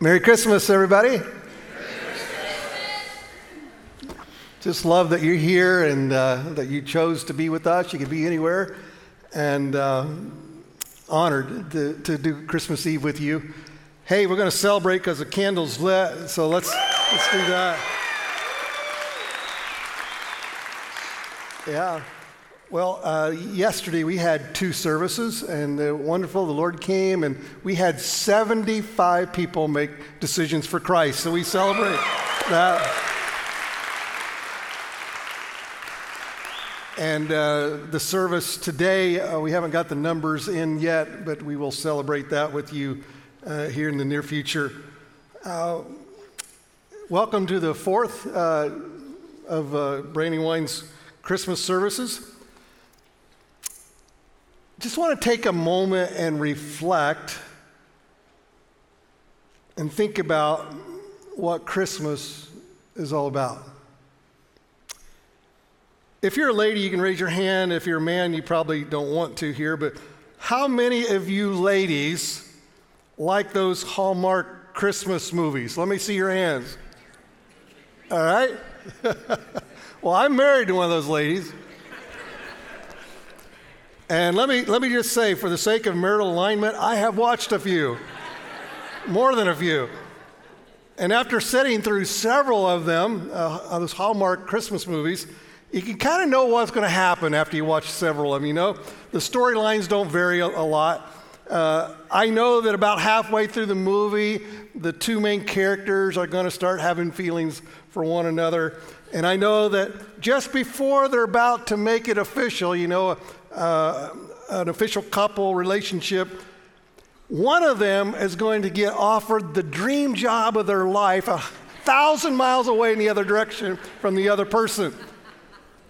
Merry Christmas, everybody. Just love that you're here and uh, that you chose to be with us. You could be anywhere. And uh, honored to, to do Christmas Eve with you. Hey, we're going to celebrate because the candle's lit, so let's, let's do that. Yeah. Well, uh, yesterday we had two services, and they're wonderful. The Lord came, and we had 75 people make decisions for Christ. So we celebrate that. And uh, the service today, uh, we haven't got the numbers in yet, but we will celebrate that with you uh, here in the near future. Uh, welcome to the fourth uh, of uh, Brandywine's Christmas services just want to take a moment and reflect and think about what Christmas is all about. If you're a lady, you can raise your hand. If you're a man, you probably don't want to here, but how many of you ladies like those Hallmark Christmas movies? Let me see your hands. All right? well, I'm married to one of those ladies. And let me, let me just say, for the sake of marital alignment, I have watched a few, more than a few. And after sitting through several of them, uh, those Hallmark Christmas movies, you can kind of know what's going to happen after you watch several of them. You know, the storylines don't vary a, a lot. Uh, I know that about halfway through the movie, the two main characters are going to start having feelings for one another. And I know that just before they're about to make it official, you know, uh, an official couple relationship, one of them is going to get offered the dream job of their life a thousand miles away in the other direction from the other person.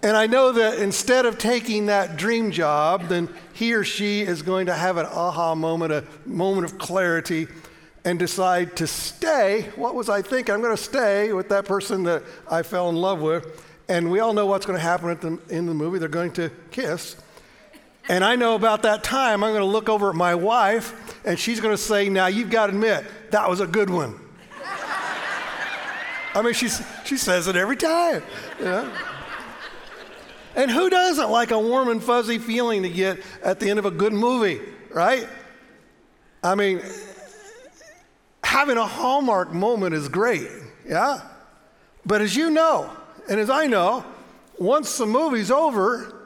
And I know that instead of taking that dream job, then he or she is going to have an aha moment, a moment of clarity, and decide to stay. What was I thinking? I'm going to stay with that person that I fell in love with. And we all know what's going to happen the, in the movie. They're going to kiss. And I know about that time, I'm going to look over at my wife, and she's going to say, Now, you've got to admit, that was a good one. I mean, she's, she says it every time. And who doesn't like a warm and fuzzy feeling to get at the end of a good movie, right? I mean, having a Hallmark moment is great, yeah? But as you know, and as I know, once the movie's over,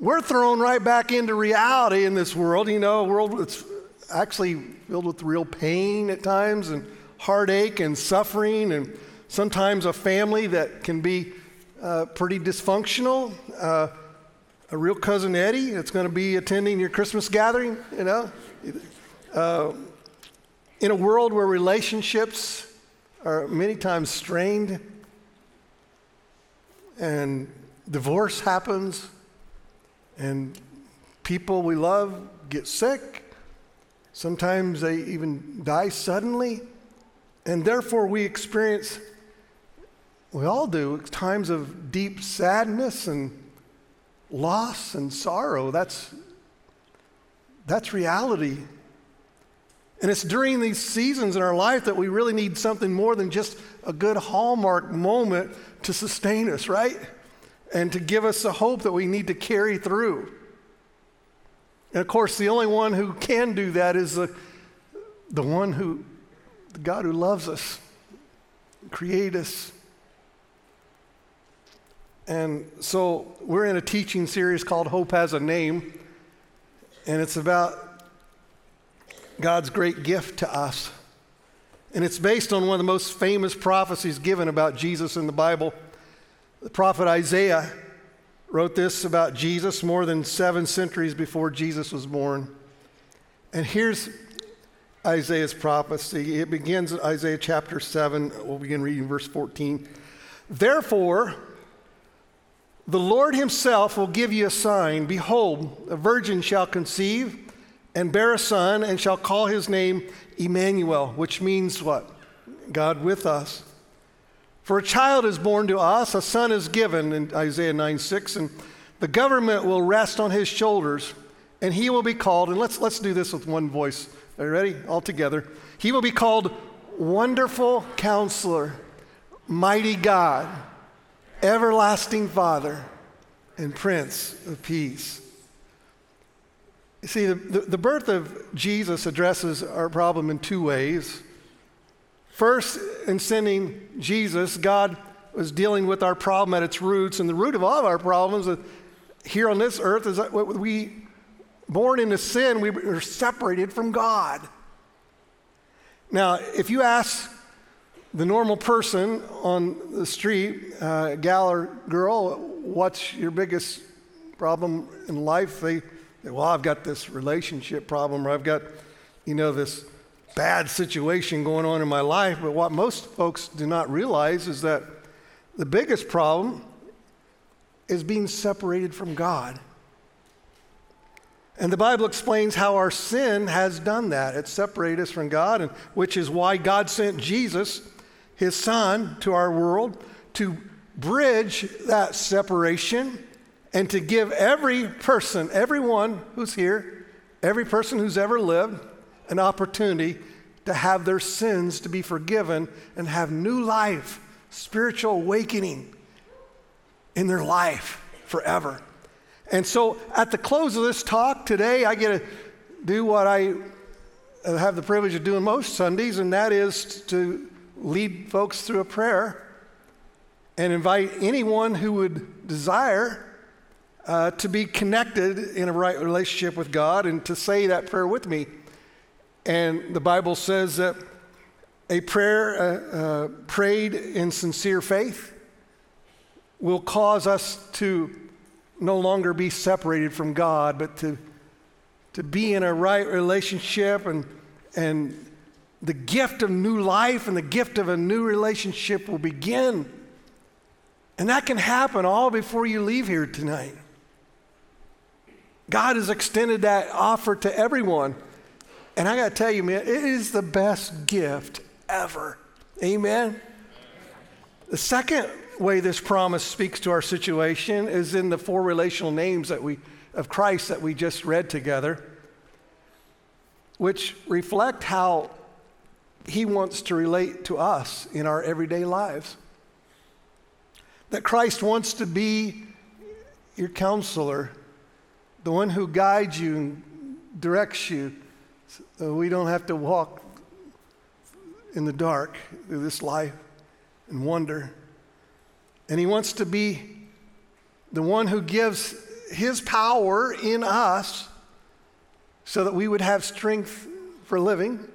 we're thrown right back into reality in this world, you know, a world that's actually filled with real pain at times and heartache and suffering, and sometimes a family that can be uh, pretty dysfunctional. Uh, a real cousin Eddie that's going to be attending your Christmas gathering, you know. Uh, in a world where relationships are many times strained and divorce happens and people we love get sick. Sometimes they even die suddenly. And therefore, we experience, we all do, times of deep sadness and loss and sorrow. That's, that's reality. And it's during these seasons in our life that we really need something more than just a good hallmark moment to sustain us, right? And to give us the hope that we need to carry through. And of course, the only one who can do that is the, the one who, the God who loves us, create us. And so we're in a teaching series called Hope Has a Name, and it's about God's great gift to us. And it's based on one of the most famous prophecies given about Jesus in the Bible. The prophet Isaiah wrote this about Jesus more than seven centuries before Jesus was born. And here's Isaiah's prophecy. It begins in Isaiah chapter 7. We'll begin reading verse 14. Therefore, the Lord himself will give you a sign. Behold, a virgin shall conceive and bear a son, and shall call his name Emmanuel, which means what? God with us. For a child is born to us, a son is given in Isaiah 9 6, and the government will rest on his shoulders, and he will be called, and let's, let's do this with one voice. Are you ready? All together. He will be called Wonderful counselor, mighty God, everlasting Father, and Prince of Peace. You see, the, the, the birth of Jesus addresses our problem in two ways. First, in sending Jesus, God was dealing with our problem at its roots, and the root of all of our problems here on this earth is that we, born into sin, we are separated from God. Now, if you ask the normal person on the street, uh, gal or girl, what's your biggest problem in life? They, they, well, I've got this relationship problem, or I've got, you know, this bad situation going on in my life. But what most folks do not realize is that the biggest problem is being separated from God. And the Bible explains how our sin has done that. It separated us from God, and which is why God sent Jesus, his son, to our world to bridge that separation and to give every person, everyone who's here, every person who's ever lived, an opportunity to have their sins to be forgiven and have new life, spiritual awakening in their life forever. And so at the close of this talk today, I get to do what I have the privilege of doing most Sundays, and that is to lead folks through a prayer and invite anyone who would desire uh, to be connected in a right relationship with God and to say that prayer with me. And the Bible says that a prayer uh, uh, prayed in sincere faith will cause us to no longer be separated from God, but to, to be in a right relationship and, and the gift of new life and the gift of a new relationship will begin. And that can happen all before you leave here tonight. God has extended that offer to everyone. And I got to tell you, man, it is the best gift ever. Amen. The second way this promise speaks to our situation is in the four relational names that we of Christ that we just read together, which reflect how he wants to relate to us in our everyday lives. That Christ wants to be your counselor, the one who guides you and directs you so we don't have to walk in the dark through this life and wonder. And He wants to be the one who gives His power in us so that we would have strength for living.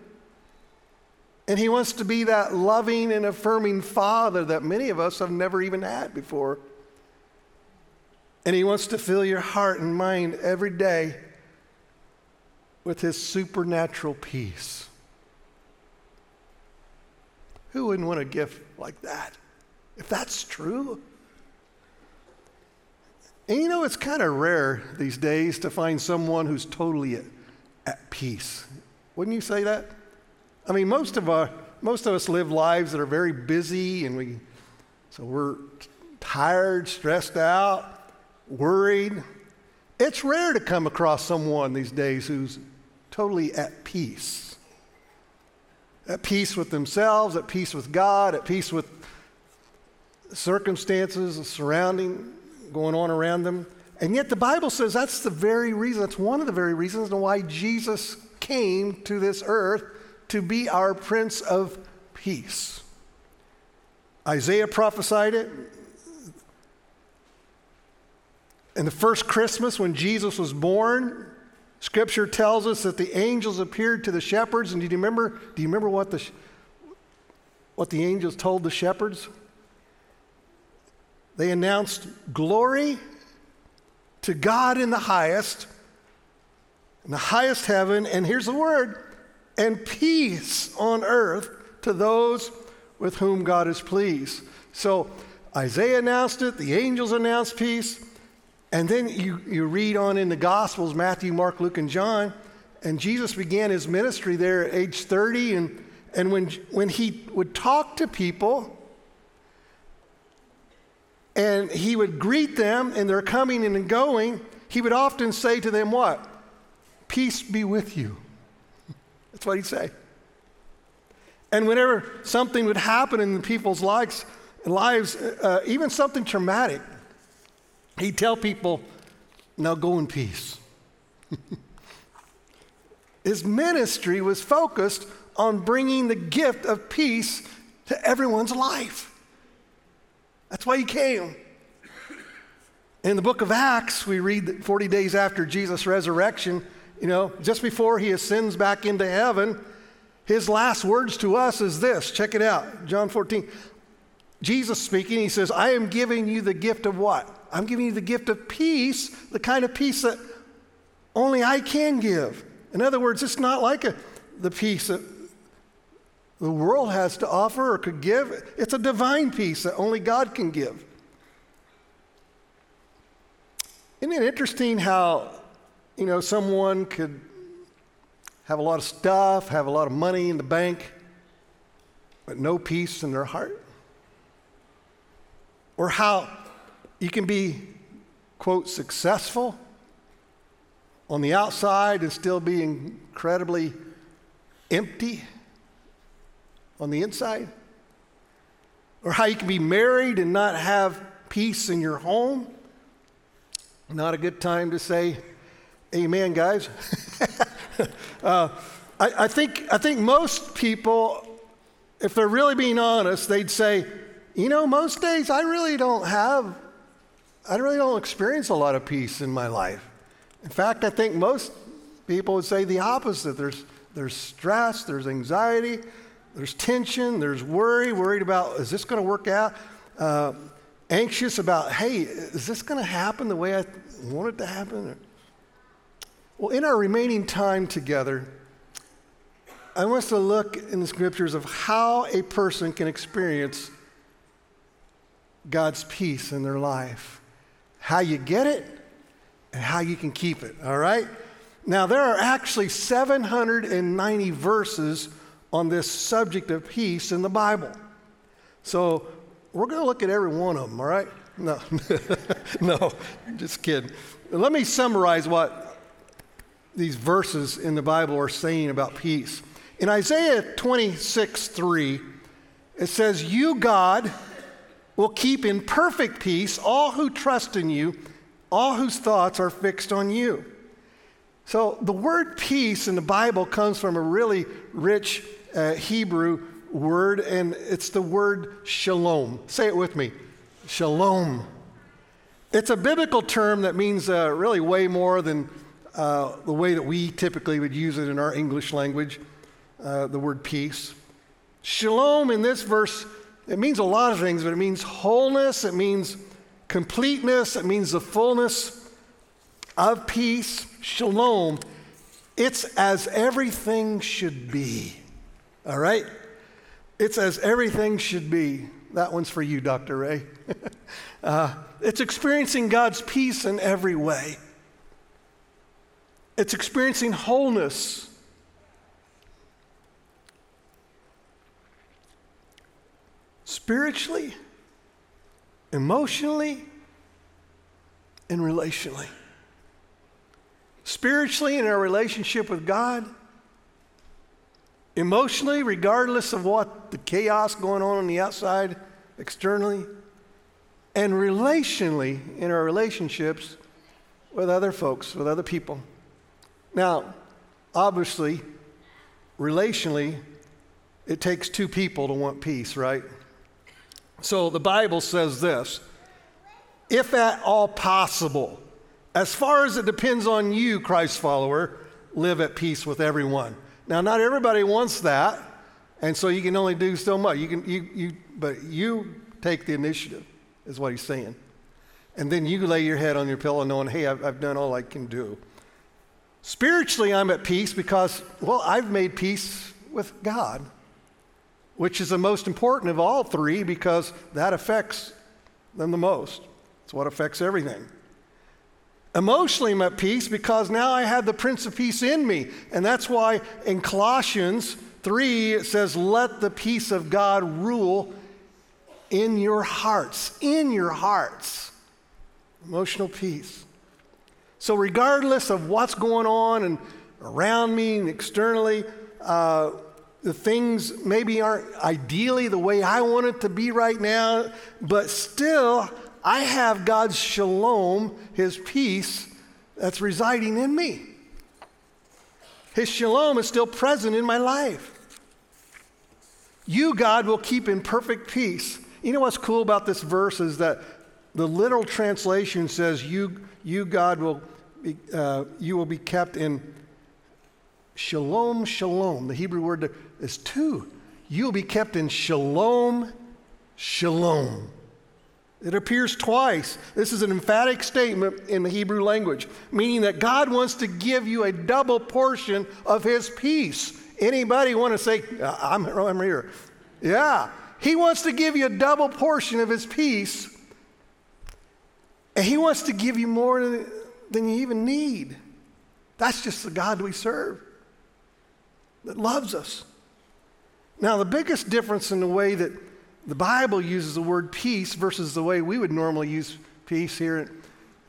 And He wants to be that loving and affirming Father that many of us have never even had before. And He wants to fill your heart and mind every day with His supernatural peace. Who wouldn't want a gift like that? If that's true. And you know, it's kind of rare these days to find someone who's totally at, at peace. Wouldn't you say that? I mean, most of, our, most of us live lives that are very busy, and we, so we're tired, stressed out, worried. It's rare to come across someone these days who's totally at peace. At peace with themselves, at peace with God, at peace with circumstances surrounding, going on around them. And yet the Bible says that's the very reason, that's one of the very reasons why Jesus came to this earth to be our Prince of Peace. Isaiah prophesied it. In the first Christmas, when Jesus was born, Scripture tells us that the angels appeared to the shepherds. And do you remember? Do you remember what the what the angels told the shepherds? They announced glory to God in the highest, in the highest heaven, and here's the word, and peace on earth to those with whom God is pleased. So Isaiah announced it, the angels announced peace, and then you, you read on in the Gospels Matthew, Mark, Luke, and John, and Jesus began his ministry there at age 30. And, and when, when he would talk to people, and he would greet them in their coming and going, he would often say to them, What? Peace be with you. That's what he'd say. And whenever something would happen in people's lives, lives uh, even something traumatic, he'd tell people, now go in peace. His ministry was focused on bringing the gift of peace to everyone's life. That's why he came. In the book of Acts, we read that 40 days after Jesus' resurrection, you know, just before he ascends back into heaven, his last words to us is this check it out, John 14. Jesus speaking, he says, I am giving you the gift of what? I'm giving you the gift of peace, the kind of peace that only I can give. In other words, it's not like a, the peace that the world has to offer or could give. It's a divine peace that only God can give. Isn't it interesting how, you know, someone could have a lot of stuff, have a lot of money in the bank, but no peace in their heart? Or how you can be, quote, successful on the outside and still be incredibly empty on the inside? Or how you can be married and not have peace in your home? Not a good time to say, Amen, guys. uh, I, I, think, I think most people, if they're really being honest, they'd say, you know, most days I really don't have, I really don't experience a lot of peace in my life. In fact, I think most people would say the opposite. There's, there's stress, there's anxiety, there's tension, there's worry, worried about is this going to work out? Uh, anxious about, hey, is this going to happen the way I want it to happen? Well, in our remaining time together, I want us to look in the scriptures of how a person can experience God's peace in their life, how you get it, and how you can keep it, all right? Now, there are actually 790 verses on this subject of peace in the Bible. So we're going to look at every one of them, all right? No, no, just kidding. Let me summarize what these verses in the Bible are saying about peace. In Isaiah 26 3, it says, You, God, will keep in perfect peace all who trust in you, all whose thoughts are fixed on you. So the word peace in the Bible comes from a really rich uh, Hebrew word, and it's the word shalom. Say it with me shalom. It's a biblical term that means uh, really way more than uh, the way that we typically would use it in our English language, uh, the word peace. Shalom in this verse, it means a lot of things, but it means wholeness, it means completeness, it means the fullness of peace. Shalom. It's as everything should be. All right? It's as everything should be. That one's for you, Dr. Ray. uh, it's experiencing God's peace in every way, it's experiencing wholeness. Spiritually, emotionally, and relationally. Spiritually, in our relationship with God, emotionally, regardless of what the chaos going on on the outside, externally, and relationally in our relationships with other folks, with other people. Now, obviously, relationally, it takes two people to want peace, right? So the Bible says this if at all possible, as far as it depends on you, Christ follower, live at peace with everyone. Now, not everybody wants that, and so you can only do so much. You can, you, you, but you take the initiative, is what he's saying. And then you lay your head on your pillow knowing, hey, I've, I've done all I can do. Spiritually, I'm at peace because, well, I've made peace with God, which is the most important of all three because that affects them the most. It's what affects everything. Emotionally, I'm at peace because now I have the Prince of Peace in me. And that's why in Colossians 3, it says, Let the peace of God rule in your hearts. In your hearts. Emotional peace. So, regardless of what's going on and around me and externally, uh, the things maybe aren't ideally the way I want it to be right now, but still, I have God's shalom, His peace, that's residing in me. His shalom is still present in my life. You, God, will keep in perfect peace. You know what's cool about this verse is that the literal translation says, You, you God, will be, uh, you will be kept in shalom, shalom. The Hebrew word is two. You'll be kept in shalom, shalom. It appears twice. This is an emphatic statement in the Hebrew language, meaning that God wants to give you a double portion of his peace. Anybody want to say, uh, I'm, I'm here? Yeah. He wants to give you a double portion of his peace, and he wants to give you more than, than you even need. That's just the God we serve that loves us. Now, the biggest difference in the way that the Bible uses the word peace versus the way we would normally use peace here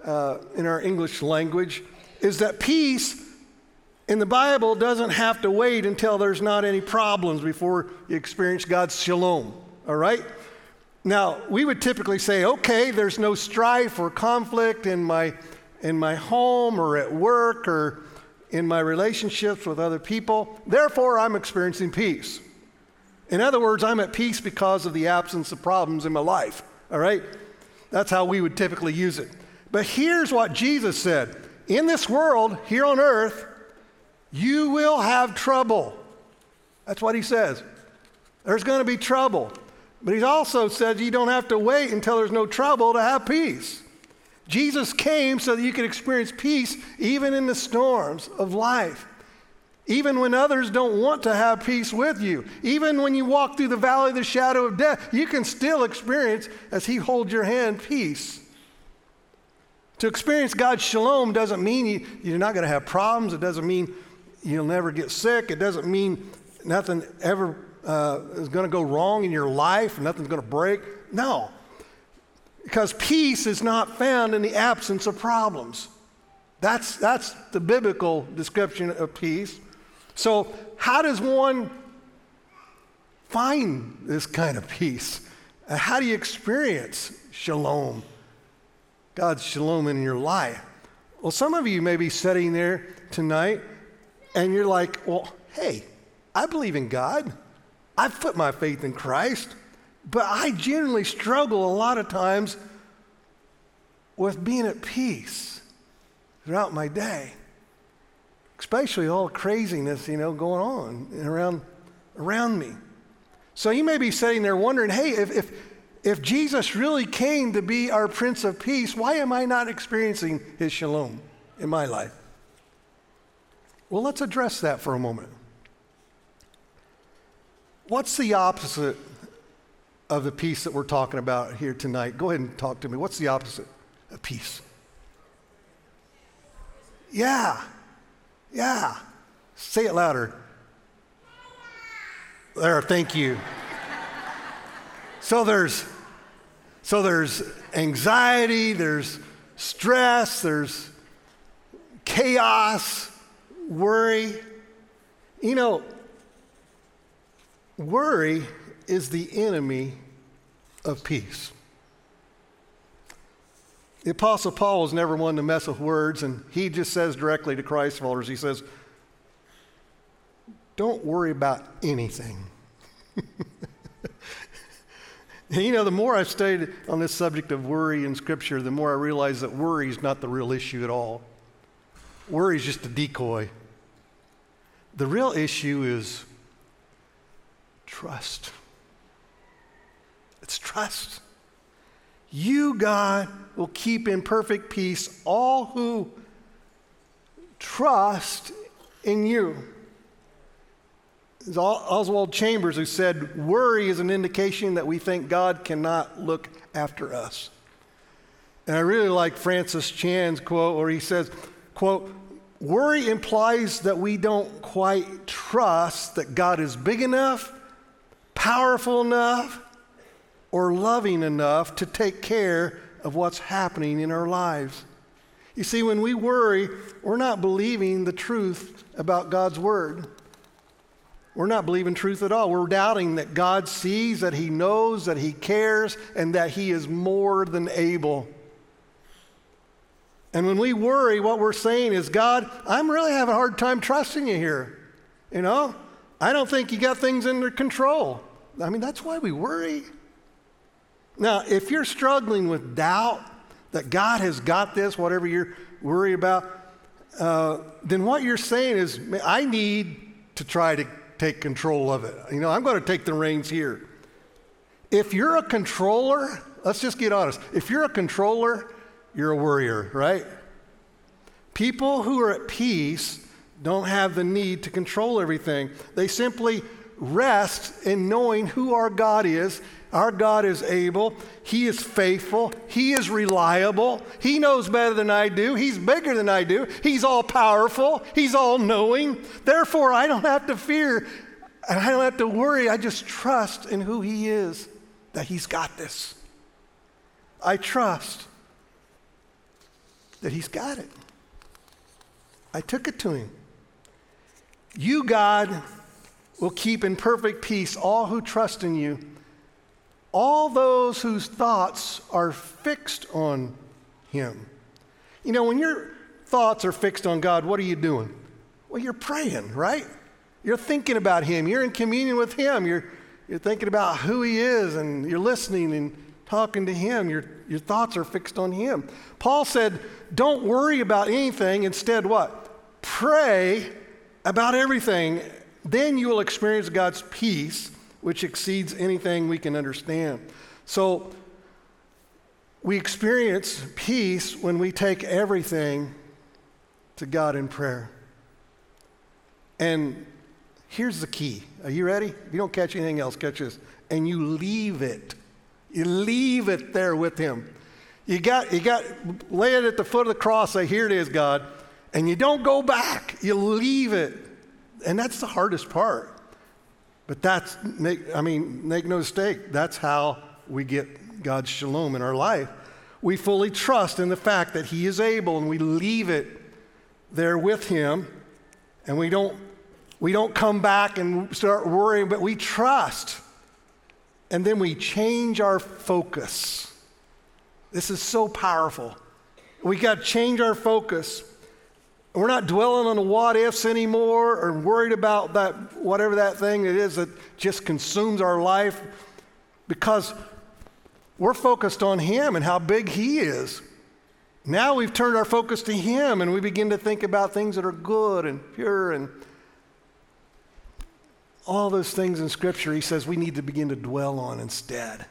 uh, in our English language is that peace in the Bible doesn't have to wait until there's not any problems before you experience God's shalom, all right? Now, we would typically say, okay, there's no strife or conflict in my, in my home or at work or in my relationships with other people. Therefore, I'm experiencing peace. In other words, I'm at peace because of the absence of problems in my life, all right? That's how we would typically use it. But here's what Jesus said In this world, here on earth, you will have trouble. That's what he says. There's going to be trouble. But he also says you don't have to wait until there's no trouble to have peace. Jesus came so that you could experience peace even in the storms of life even when others don't want to have peace with you. Even when you walk through the valley of the shadow of death, you can still experience, as He holds your hand, peace. To experience God's shalom doesn't mean you, you're not going to have problems. It doesn't mean you'll never get sick. It doesn't mean nothing ever uh, is going to go wrong in your life, nothing's going to break. No. Because peace is not found in the absence of problems. That's, that's the biblical description of peace. So, how does one find this kind of peace? How do you experience shalom? God's shalom in your life. Well, some of you may be sitting there tonight and you're like, well, hey, I believe in God. I've put my faith in Christ, but I generally struggle a lot of times with being at peace throughout my day especially all the craziness, you know, going on around, around me. So you may be sitting there wondering, hey, if, if, if Jesus really came to be our Prince of Peace, why am I not experiencing his shalom in my life? Well, let's address that for a moment. What's the opposite of the peace that we're talking about here tonight? Go ahead and talk to me. What's the opposite of peace? Yeah, yeah. Say it louder. There, thank you. so there's so there's anxiety, there's stress, there's chaos, worry. You know, worry is the enemy of peace. The Apostle Paul was never one to mess with words, and he just says directly to Christ followers, he says, Don't worry about anything. you know, the more I've studied on this subject of worry in Scripture, the more I realize that worry is not the real issue at all. Worry is just a decoy. The real issue is trust. Trust. You, God, will keep in perfect peace all who trust in you. It's Oswald Chambers who said, Worry is an indication that we think God cannot look after us. And I really like Francis Chan's quote where he says, quote, Worry implies that we don't quite trust that God is big enough, powerful enough, or loving enough to take care of what's happening in our lives. You see, when we worry, we're not believing the truth about God's Word. we're not believing truth at all. We're doubting that God sees, that He knows, that He cares, and that He is more than able. And when we worry, what we're saying is, God, I'm really having a hard time trusting you here. You know, I don't think you got things under control. I mean, that's why we worry. Now, if you're struggling with doubt that God has got this, whatever you're worried about, uh, then what you're saying is, I need to try to take control of it. You know, I'm going to take the reins here. If you're a controller, let's just get honest. If you're a controller, you're a worrier, right? People who are at peace don't have the need to control everything. They simply rest in knowing who our God is. Our God is able, He is faithful, He is reliable, He knows better than I do, He's bigger than I do, He's all powerful, He's all knowing. Therefore, I don't have to fear and I don't have to worry. I just trust in who He is, that He's got this. I trust that He's got it. I took it to Him. You, God, will keep in perfect peace all who trust in you, all those whose thoughts are fixed on Him. You know, when your thoughts are fixed on God, what are you doing? Well, you're praying, right? You're thinking about Him. You're in communion with Him. You're, you're thinking about who He is and you're listening and talking to Him. Your, your thoughts are fixed on Him. Paul said, Don't worry about anything. Instead, what? Pray about everything then you will experience God's peace, which exceeds anything we can understand. So, we experience peace when we take everything to God in prayer. And here's the key. Are you ready? If you don't catch anything else, catch this. And you leave it. You leave it there with Him. You got, you got, lay it at the foot of the cross, say, Here it is, God. And you don't go back. You leave it and that's the hardest part. But that's, make, I mean, make no mistake, that's how we get God's shalom in our life. We fully trust in the fact that He is able and we leave it there with Him and we don't, we don't come back and start worrying, but we trust. And then we change our focus. This is so powerful. We got to change our focus. We're not dwelling on the what ifs anymore or worried about that, whatever that thing it is that just consumes our life because we're focused on Him and how big He is. Now we've turned our focus to Him and we begin to think about things that are good and pure and all those things in Scripture, He says we need to begin to dwell on instead.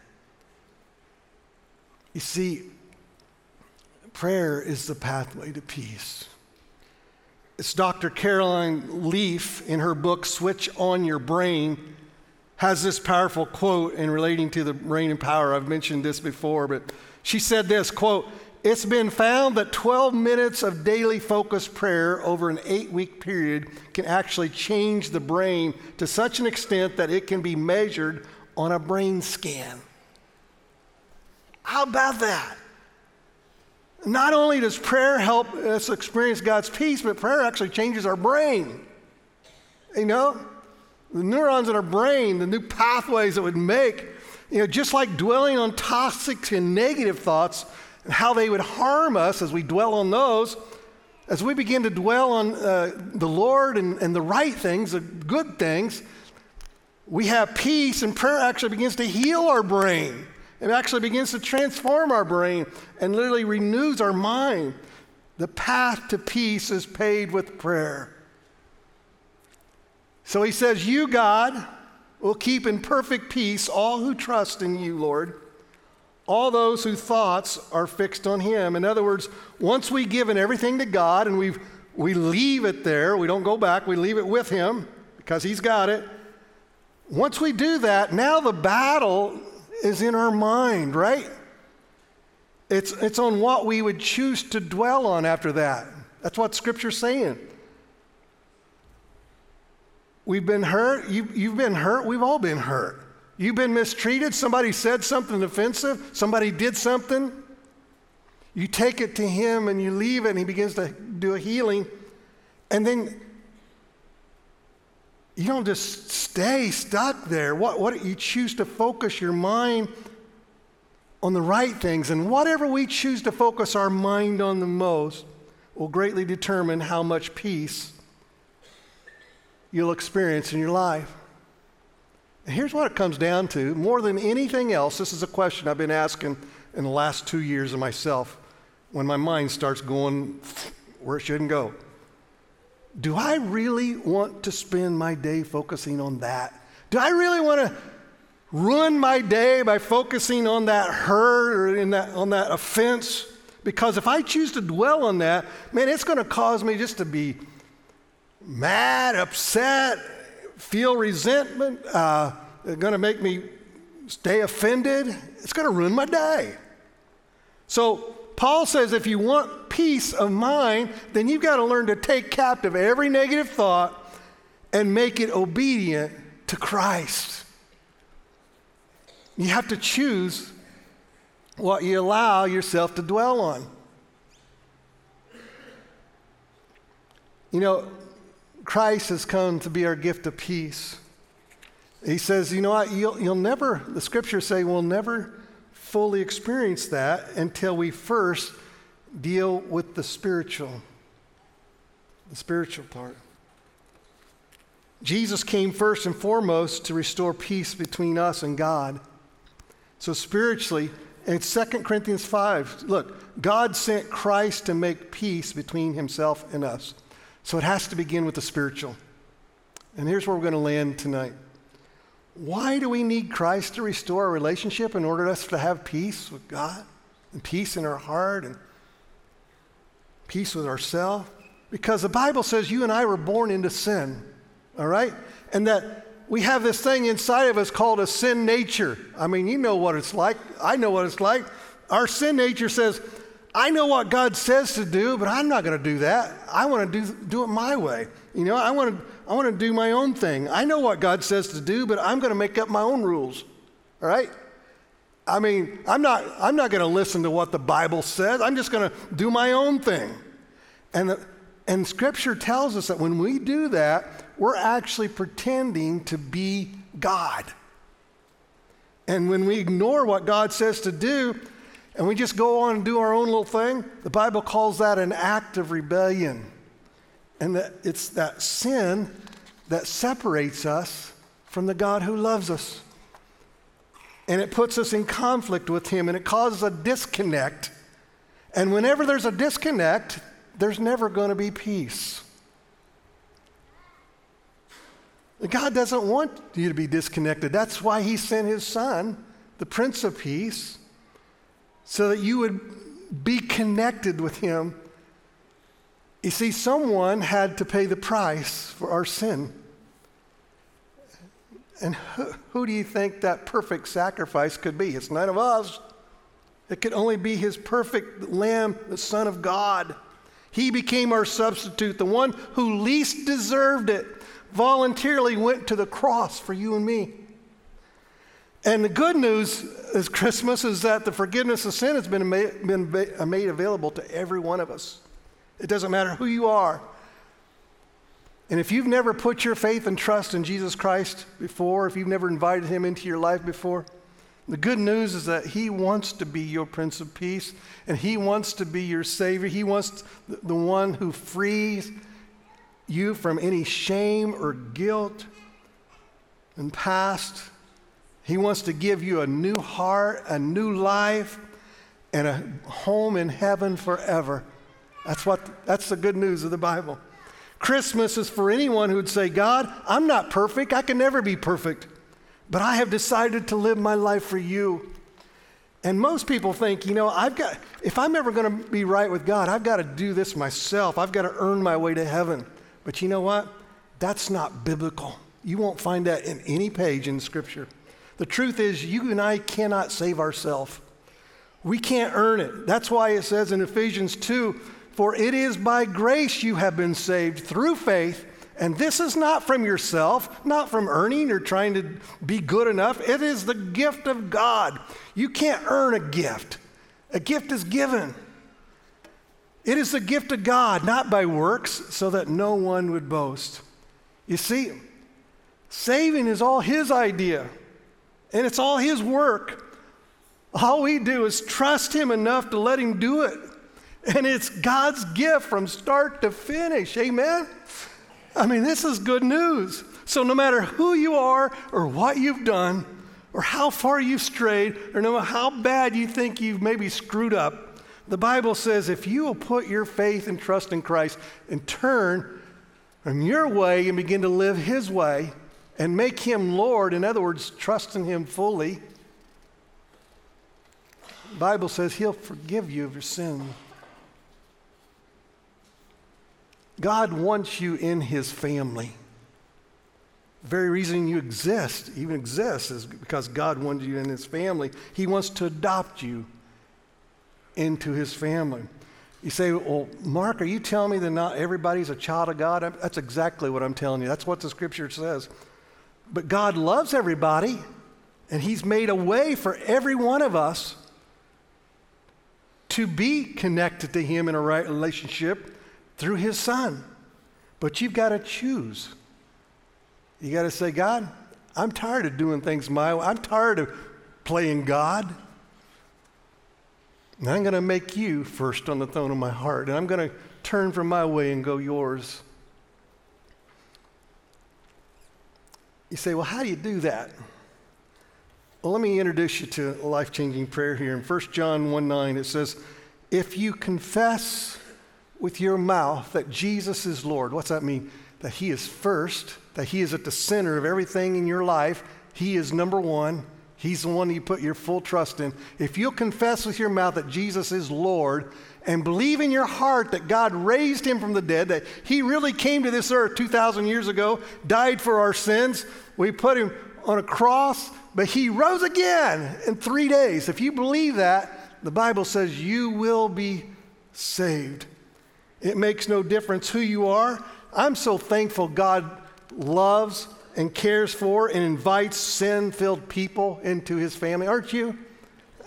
You see, prayer is the pathway to peace. It's Dr. Caroline Leaf in her book, Switch On Your Brain, has this powerful quote in relating to the brain and power. I've mentioned this before, but she said this quote, it's been found that 12 minutes of daily focused prayer over an eight week period can actually change the brain to such an extent that it can be measured on a brain scan. How about that? Not only does prayer help us experience God's peace, but prayer actually changes our brain. You know, the neurons in our brain, the new pathways it would make, you know, just like dwelling on toxic and negative thoughts and how they would harm us as we dwell on those, as we begin to dwell on uh, the Lord and, and the right things, the good things, we have peace, and prayer actually begins to heal our brain. It actually begins to transform our brain and literally renews our mind. The path to peace is paved with prayer. So he says, You, God, will keep in perfect peace all who trust in you, Lord, all those whose thoughts are fixed on him. In other words, once we've given everything to God and we we leave it there, we don't go back, we leave it with him because he's got it. Once we do that, now the battle is in our mind, right? It's, it's on what we would choose to dwell on after that. That's what Scripture's saying. We've been hurt. You, you've been hurt. We've all been hurt. You've been mistreated. Somebody said something offensive. Somebody did something. You take it to Him and you leave it, and He begins to do a healing. And then you don't just stay stuck there. What, what you choose to focus your mind on the right things, and whatever we choose to focus our mind on the most will greatly determine how much peace you'll experience in your life. And here's what it comes down to more than anything else, this is a question I've been asking in the last two years of myself when my mind starts going where it shouldn't go. Do I really want to spend my day focusing on that? Do I really want to ruin my day by focusing on that hurt or that, on that offense? Because if I choose to dwell on that, man, it's going to cause me just to be mad, upset, feel resentment, uh, going to make me stay offended. It's going to ruin my day. So, Paul says if you want peace of mind, then you've got to learn to take captive every negative thought and make it obedient to Christ. You have to choose what you allow yourself to dwell on. You know, Christ has come to be our gift of peace. He says, you know what, you'll, you'll never, the scriptures say, we'll never fully experience that until we first deal with the spiritual, the spiritual part. Jesus came first and foremost to restore peace between us and God. So, spiritually, in 2 Corinthians 5, look, God sent Christ to make peace between himself and us. So, it has to begin with the spiritual. And here's where we're going to land tonight. Why do we need Christ to restore our relationship in order for us to have peace with God and peace in our heart and peace with ourselves? Because the Bible says you and I were born into sin, all right? And that we have this thing inside of us called a sin nature. I mean, you know what it's like. I know what it's like. Our sin nature says, I know what God says to do, but I'm not going to do that. I want to do, do it my way. You know, I want to I want to do my own thing. I know what God says to do, but I'm going to make up my own rules. All right? I mean, I'm not, I'm not going to listen to what the Bible says. I'm just going to do my own thing. And, the, and Scripture tells us that when we do that, we're actually pretending to be God. And when we ignore what God says to do, and we just go on and do our own little thing, the Bible calls that an act of rebellion. And that it's that sin that separates us from the God who loves us. And it puts us in conflict with Him and it causes a disconnect. And whenever there's a disconnect, there's never going to be peace. God doesn't want you to be disconnected. That's why He sent His Son, the Prince of Peace, so that you would be connected with Him you see, someone had to pay the price for our sin. And who, who, do you think that perfect sacrifice could be? It's none of us. It could only be his perfect Lamb, the Son of God. He became our substitute, the one who least deserved it, voluntarily went to the cross for you and me. And the good news is Christmas is that the forgiveness of sin has been made, been made available to every one of us. It doesn't matter who you are. And if you've never put your faith and trust in Jesus Christ before, if you've never invited him into your life before, the good news is that he wants to be your Prince of Peace and he wants to be your Savior. He wants the one who frees you from any shame or guilt and past. He wants to give you a new heart, a new life, and a home in heaven forever. That's what that's the good news of the Bible. Christmas is for anyone who would say, God, I'm not perfect. I can never be perfect. But I have decided to live my life for you. And most people think, you know, I've got, if I'm ever going to be right with God, I've got to do this myself. I've got to earn my way to heaven. But you know what? That's not biblical. You won't find that in any page in Scripture. The truth is, you and I cannot save ourselves. We can't earn it. That's why it says in Ephesians 2 for it is by grace you have been saved through faith, and this is not from yourself, not from earning or trying to be good enough. It is the gift of God. You can't earn a gift, a gift is given. It is the gift of God, not by works, so that no one would boast. You see, Saving is all His idea, and it's all His work. All we do is trust Him enough to let Him do it. And it's God's gift from start to finish. Amen? I mean, this is good news. So, no matter who you are or what you've done, or how far you've strayed, or no matter how bad you think you've maybe screwed up, the Bible says if you will put your faith and trust in Christ and turn from your way and begin to live His way and make Him Lord, in other words, trust in Him fully, the Bible says He'll forgive you of your sin. God wants you in His family. The very reason you exist, even exist, is because God wants you in His family. He wants to adopt you into His family. You say, Well, Mark, are you telling me that not everybody's a child of God? That's exactly what I'm telling you. That's what the scripture says. But God loves everybody, and He's made a way for every one of us to be connected to Him in a right relationship through His Son. But you've got to choose. You got to say, God, I'm tired of doing things my way. I'm tired of playing God. And I'm going to make you first on the throne of my heart. And I'm going to turn from my way and go yours. You say, well, how do you do that? Well, let me introduce you to a life changing prayer here. In 1 John 1 9, it says, If you confess with your mouth that Jesus is Lord, what's that mean? That He is first, that He is at the center of everything in your life. He is number one. He's the one you put your full trust in. If you'll confess with your mouth that Jesus is Lord and believe in your heart that God raised him from the dead, that he really came to this earth 2,000 years ago, died for our sins, we put him on a cross, but he rose again in three days. If you believe that, the Bible says you will be saved. It makes no difference who you are. I'm so thankful God loves and cares for and invites sin filled people into his family, aren't you?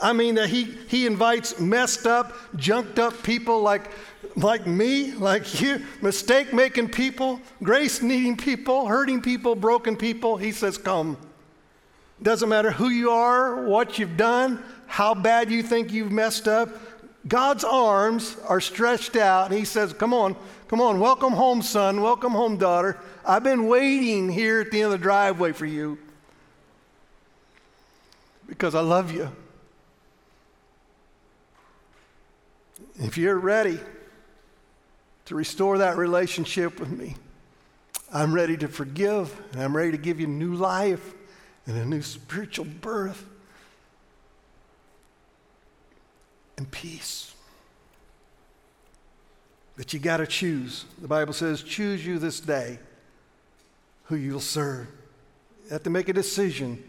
I mean, uh, he, he invites messed up, junked up people like, like me, like you, mistake making people, grace needing people, hurting people, broken people. He says, Come. Doesn't matter who you are, what you've done, how bad you think you've messed up. God's arms are stretched out, and He says, Come on, come on, welcome home, son, welcome home, daughter. I've been waiting here at the end of the driveway for you because I love you. If you're ready to restore that relationship with me, I'm ready to forgive, and I'm ready to give you new life and a new spiritual birth and peace. But you got to choose. The Bible says, choose you this day who you'll serve. You have to make a decision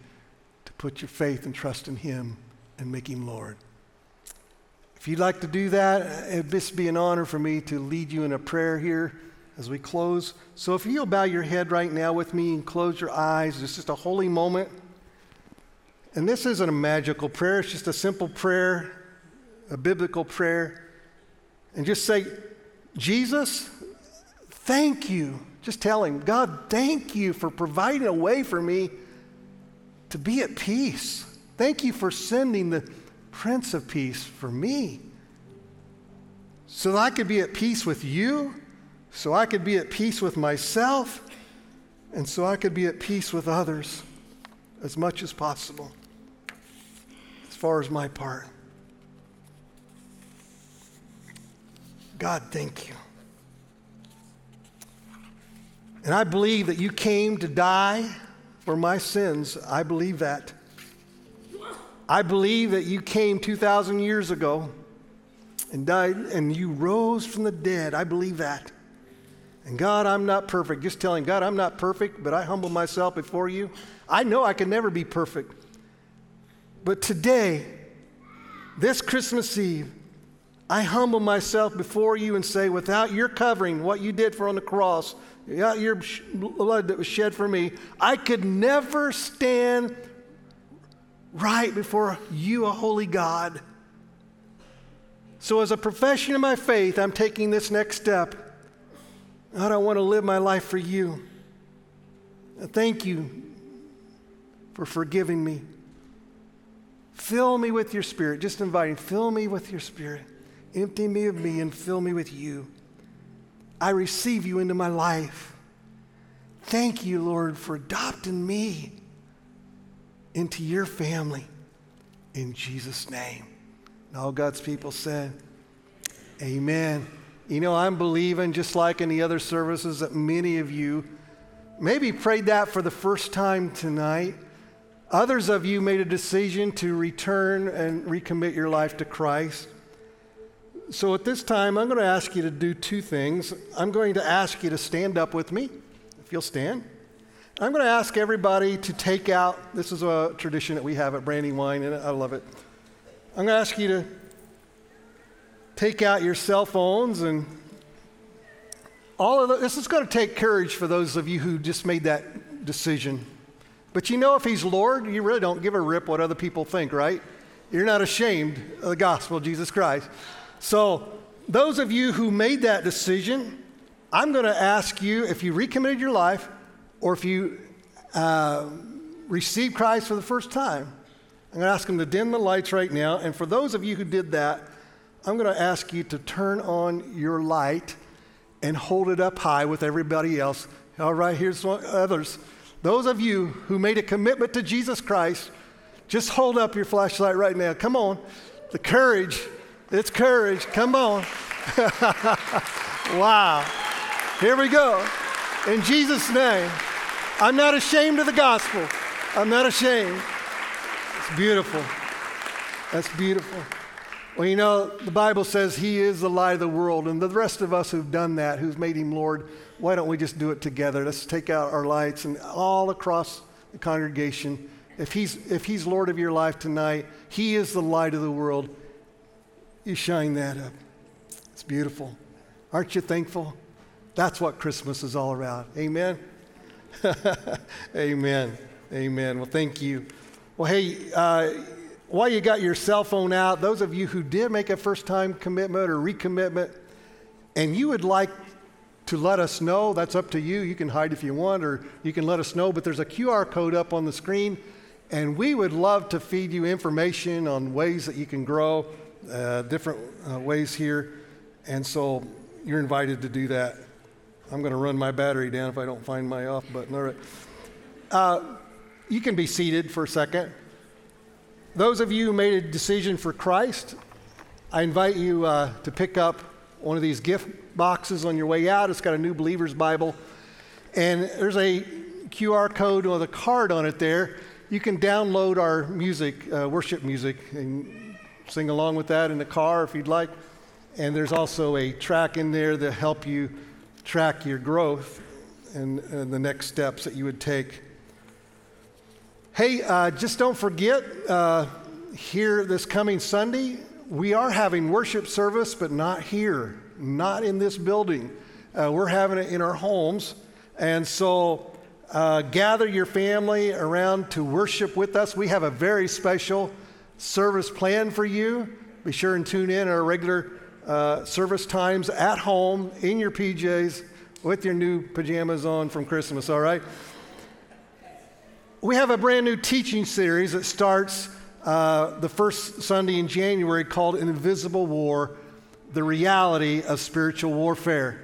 to put your faith and trust in Him and make Him Lord. If you'd like to do that, uh, it'd just be an honor for me to lead you in a prayer here as we close. So if you'll bow your head right now with me and close your eyes, it's just a holy moment. And this isn't a magical prayer, it's just a simple prayer, a biblical prayer. And just say, Jesus, thank you just tell him, God, thank you for providing a way for me to be at peace. Thank you for sending the Prince of Peace for me so that I could be at peace with you, so I could be at peace with myself, and so I could be at peace with others as much as possible, as far as my part. God, thank you. And I believe that you came to die for my sins. I believe that. I believe that you came 2,000 years ago and died and you rose from the dead. I believe that. And God, I'm not perfect. Just telling God, I'm not perfect, but I humble myself before you. I know I can never be perfect. But today, this Christmas Eve, I humble myself before you and say, without your covering, what you did for on the cross, without your blood that was shed for me, I could never stand right before you, a holy God. So, as a profession of my faith, I'm taking this next step. I want to live my life for you. Thank you for forgiving me. Fill me with your spirit. Just inviting, fill me with your spirit. Empty me of me and fill me with you. I receive you into my life. Thank you, Lord, for adopting me into your family in Jesus' name. And all God's people said, Amen. You know, I'm believing, just like in the other services, that many of you maybe prayed that for the first time tonight. Others of you made a decision to return and recommit your life to Christ. So at this time, I'm going to ask you to do two things. I'm going to ask you to stand up with me, if you'll stand. I'm going to ask everybody to take out, this is a tradition that we have at Brandywine, and I love it. I'm going to ask you to take out your cell phones and all of the, this is going to take courage for those of you who just made that decision. But you know, if He's Lord, you really don't give a rip what other people think, right? You're not ashamed of the gospel of Jesus Christ. So, those of you who made that decision, I'm going to ask you if you recommitted your life or if you uh, received Christ for the first time. I'm going to ask them to dim the lights right now. And for those of you who did that, I'm going to ask you to turn on your light and hold it up high with everybody else. All right, here's one, others. Those of you who made a commitment to Jesus Christ, just hold up your flashlight right now. Come on. The courage it's courage. Come on. wow. Here we go. In Jesus' name, I'm not ashamed of the gospel. I'm not ashamed. It's beautiful. That's beautiful. Well, you know, the Bible says He is the light of the world, and the rest of us who've done that, who've made Him Lord, why don't we just do it together? Let's take out our lights and all across the congregation. If He's, if he's Lord of your life tonight, He is the light of the world you shine that up. It's beautiful. Aren't you thankful? That's what Christmas is all about. Amen. Amen. Amen. Well, thank you. Well, hey, uh, while you got your cell phone out, those of you who did make a first time commitment or recommitment, and you would like to let us know, that's up to you. You can hide if you want, or you can let us know, but there's a QR code up on the screen, and we would love to feed you information on ways that you can grow uh, different uh, ways here. And so you're invited to do that. I'm going to run my battery down if I don't find my off button. All right. Uh, you can be seated for a second. Those of you who made a decision for Christ, I invite you uh, to pick up one of these gift boxes on your way out. It's got a New Believer's Bible. And there's a QR code with a card on it there. You can download our music, uh, worship music, and sing along with that in the car if you'd like. And there's also a track in there to help you track your growth and, and the next steps that you would take. Hey, uh, just don't forget, uh, here this coming Sunday, we are having worship service, but not here, not in this building. Uh, we're having it in our homes. And so uh, gather your family around to worship with us. We have a very special service planned for you. Be sure and tune in at our regular uh, service times at home in your PJs with your new pajamas on from Christmas, all right? We have a brand new teaching series that starts uh, the first Sunday in January called Invisible War The Reality of Spiritual Warfare.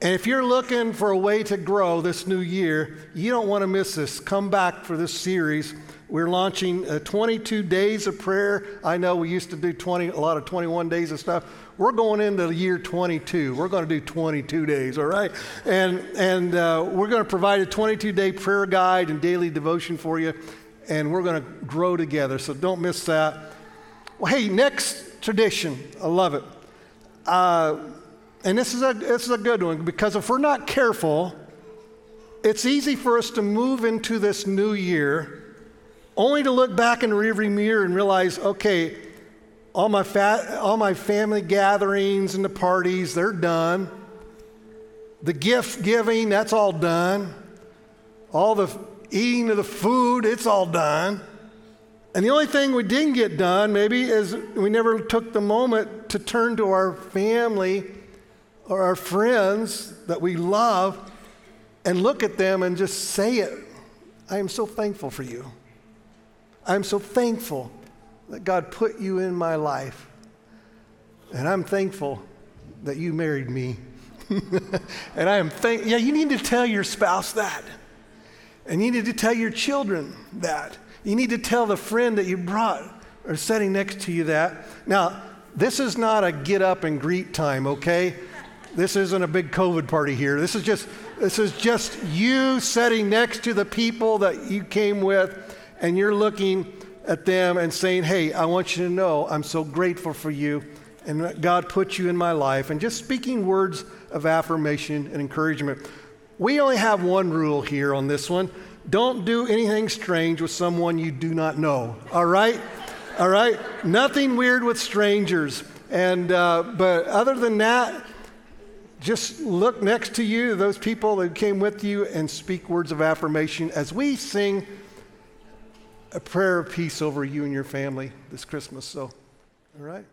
And if you're looking for a way to grow this new year, you don't want to miss this. Come back for this series. We're launching uh, 22 days of prayer. I know we used to do 20, a lot of 21 days of stuff. We're going into the year 22. We're going to do 22 days, all right? And, and uh, we're going to provide a 22 day prayer guide and daily devotion for you. And we're going to grow together. So don't miss that. Well, hey, next tradition. I love it. Uh, and this is, a, this is a good one because if we're not careful, it's easy for us to move into this new year only to look back in the rearview mirror and realize, okay, all my, fa- all my family gatherings and the parties, they're done. The gift giving, that's all done. All the eating of the food, it's all done. And the only thing we didn't get done, maybe, is we never took the moment to turn to our family or our friends that we love and look at them and just say it I am so thankful for you. I'm so thankful that God put you in my life. And I'm thankful that you married me. and I am thank yeah, you need to tell your spouse that. And you need to tell your children that. You need to tell the friend that you brought or sitting next to you that. Now, this is not a get up and greet time, okay? This isn't a big COVID party here. This is just this is just you sitting next to the people that you came with and you're looking at them and saying, "Hey, I want you to know I'm so grateful for you and God put you in my life." And just speaking words of affirmation and encouragement. We only have one rule here on this one. Don't do anything strange with someone you do not know. All right? All right? Nothing weird with strangers. And, uh, but other than that, just look next to you, those people that came with you, and speak words of affirmation as we sing a prayer of peace over you and your family this Christmas. So, all right?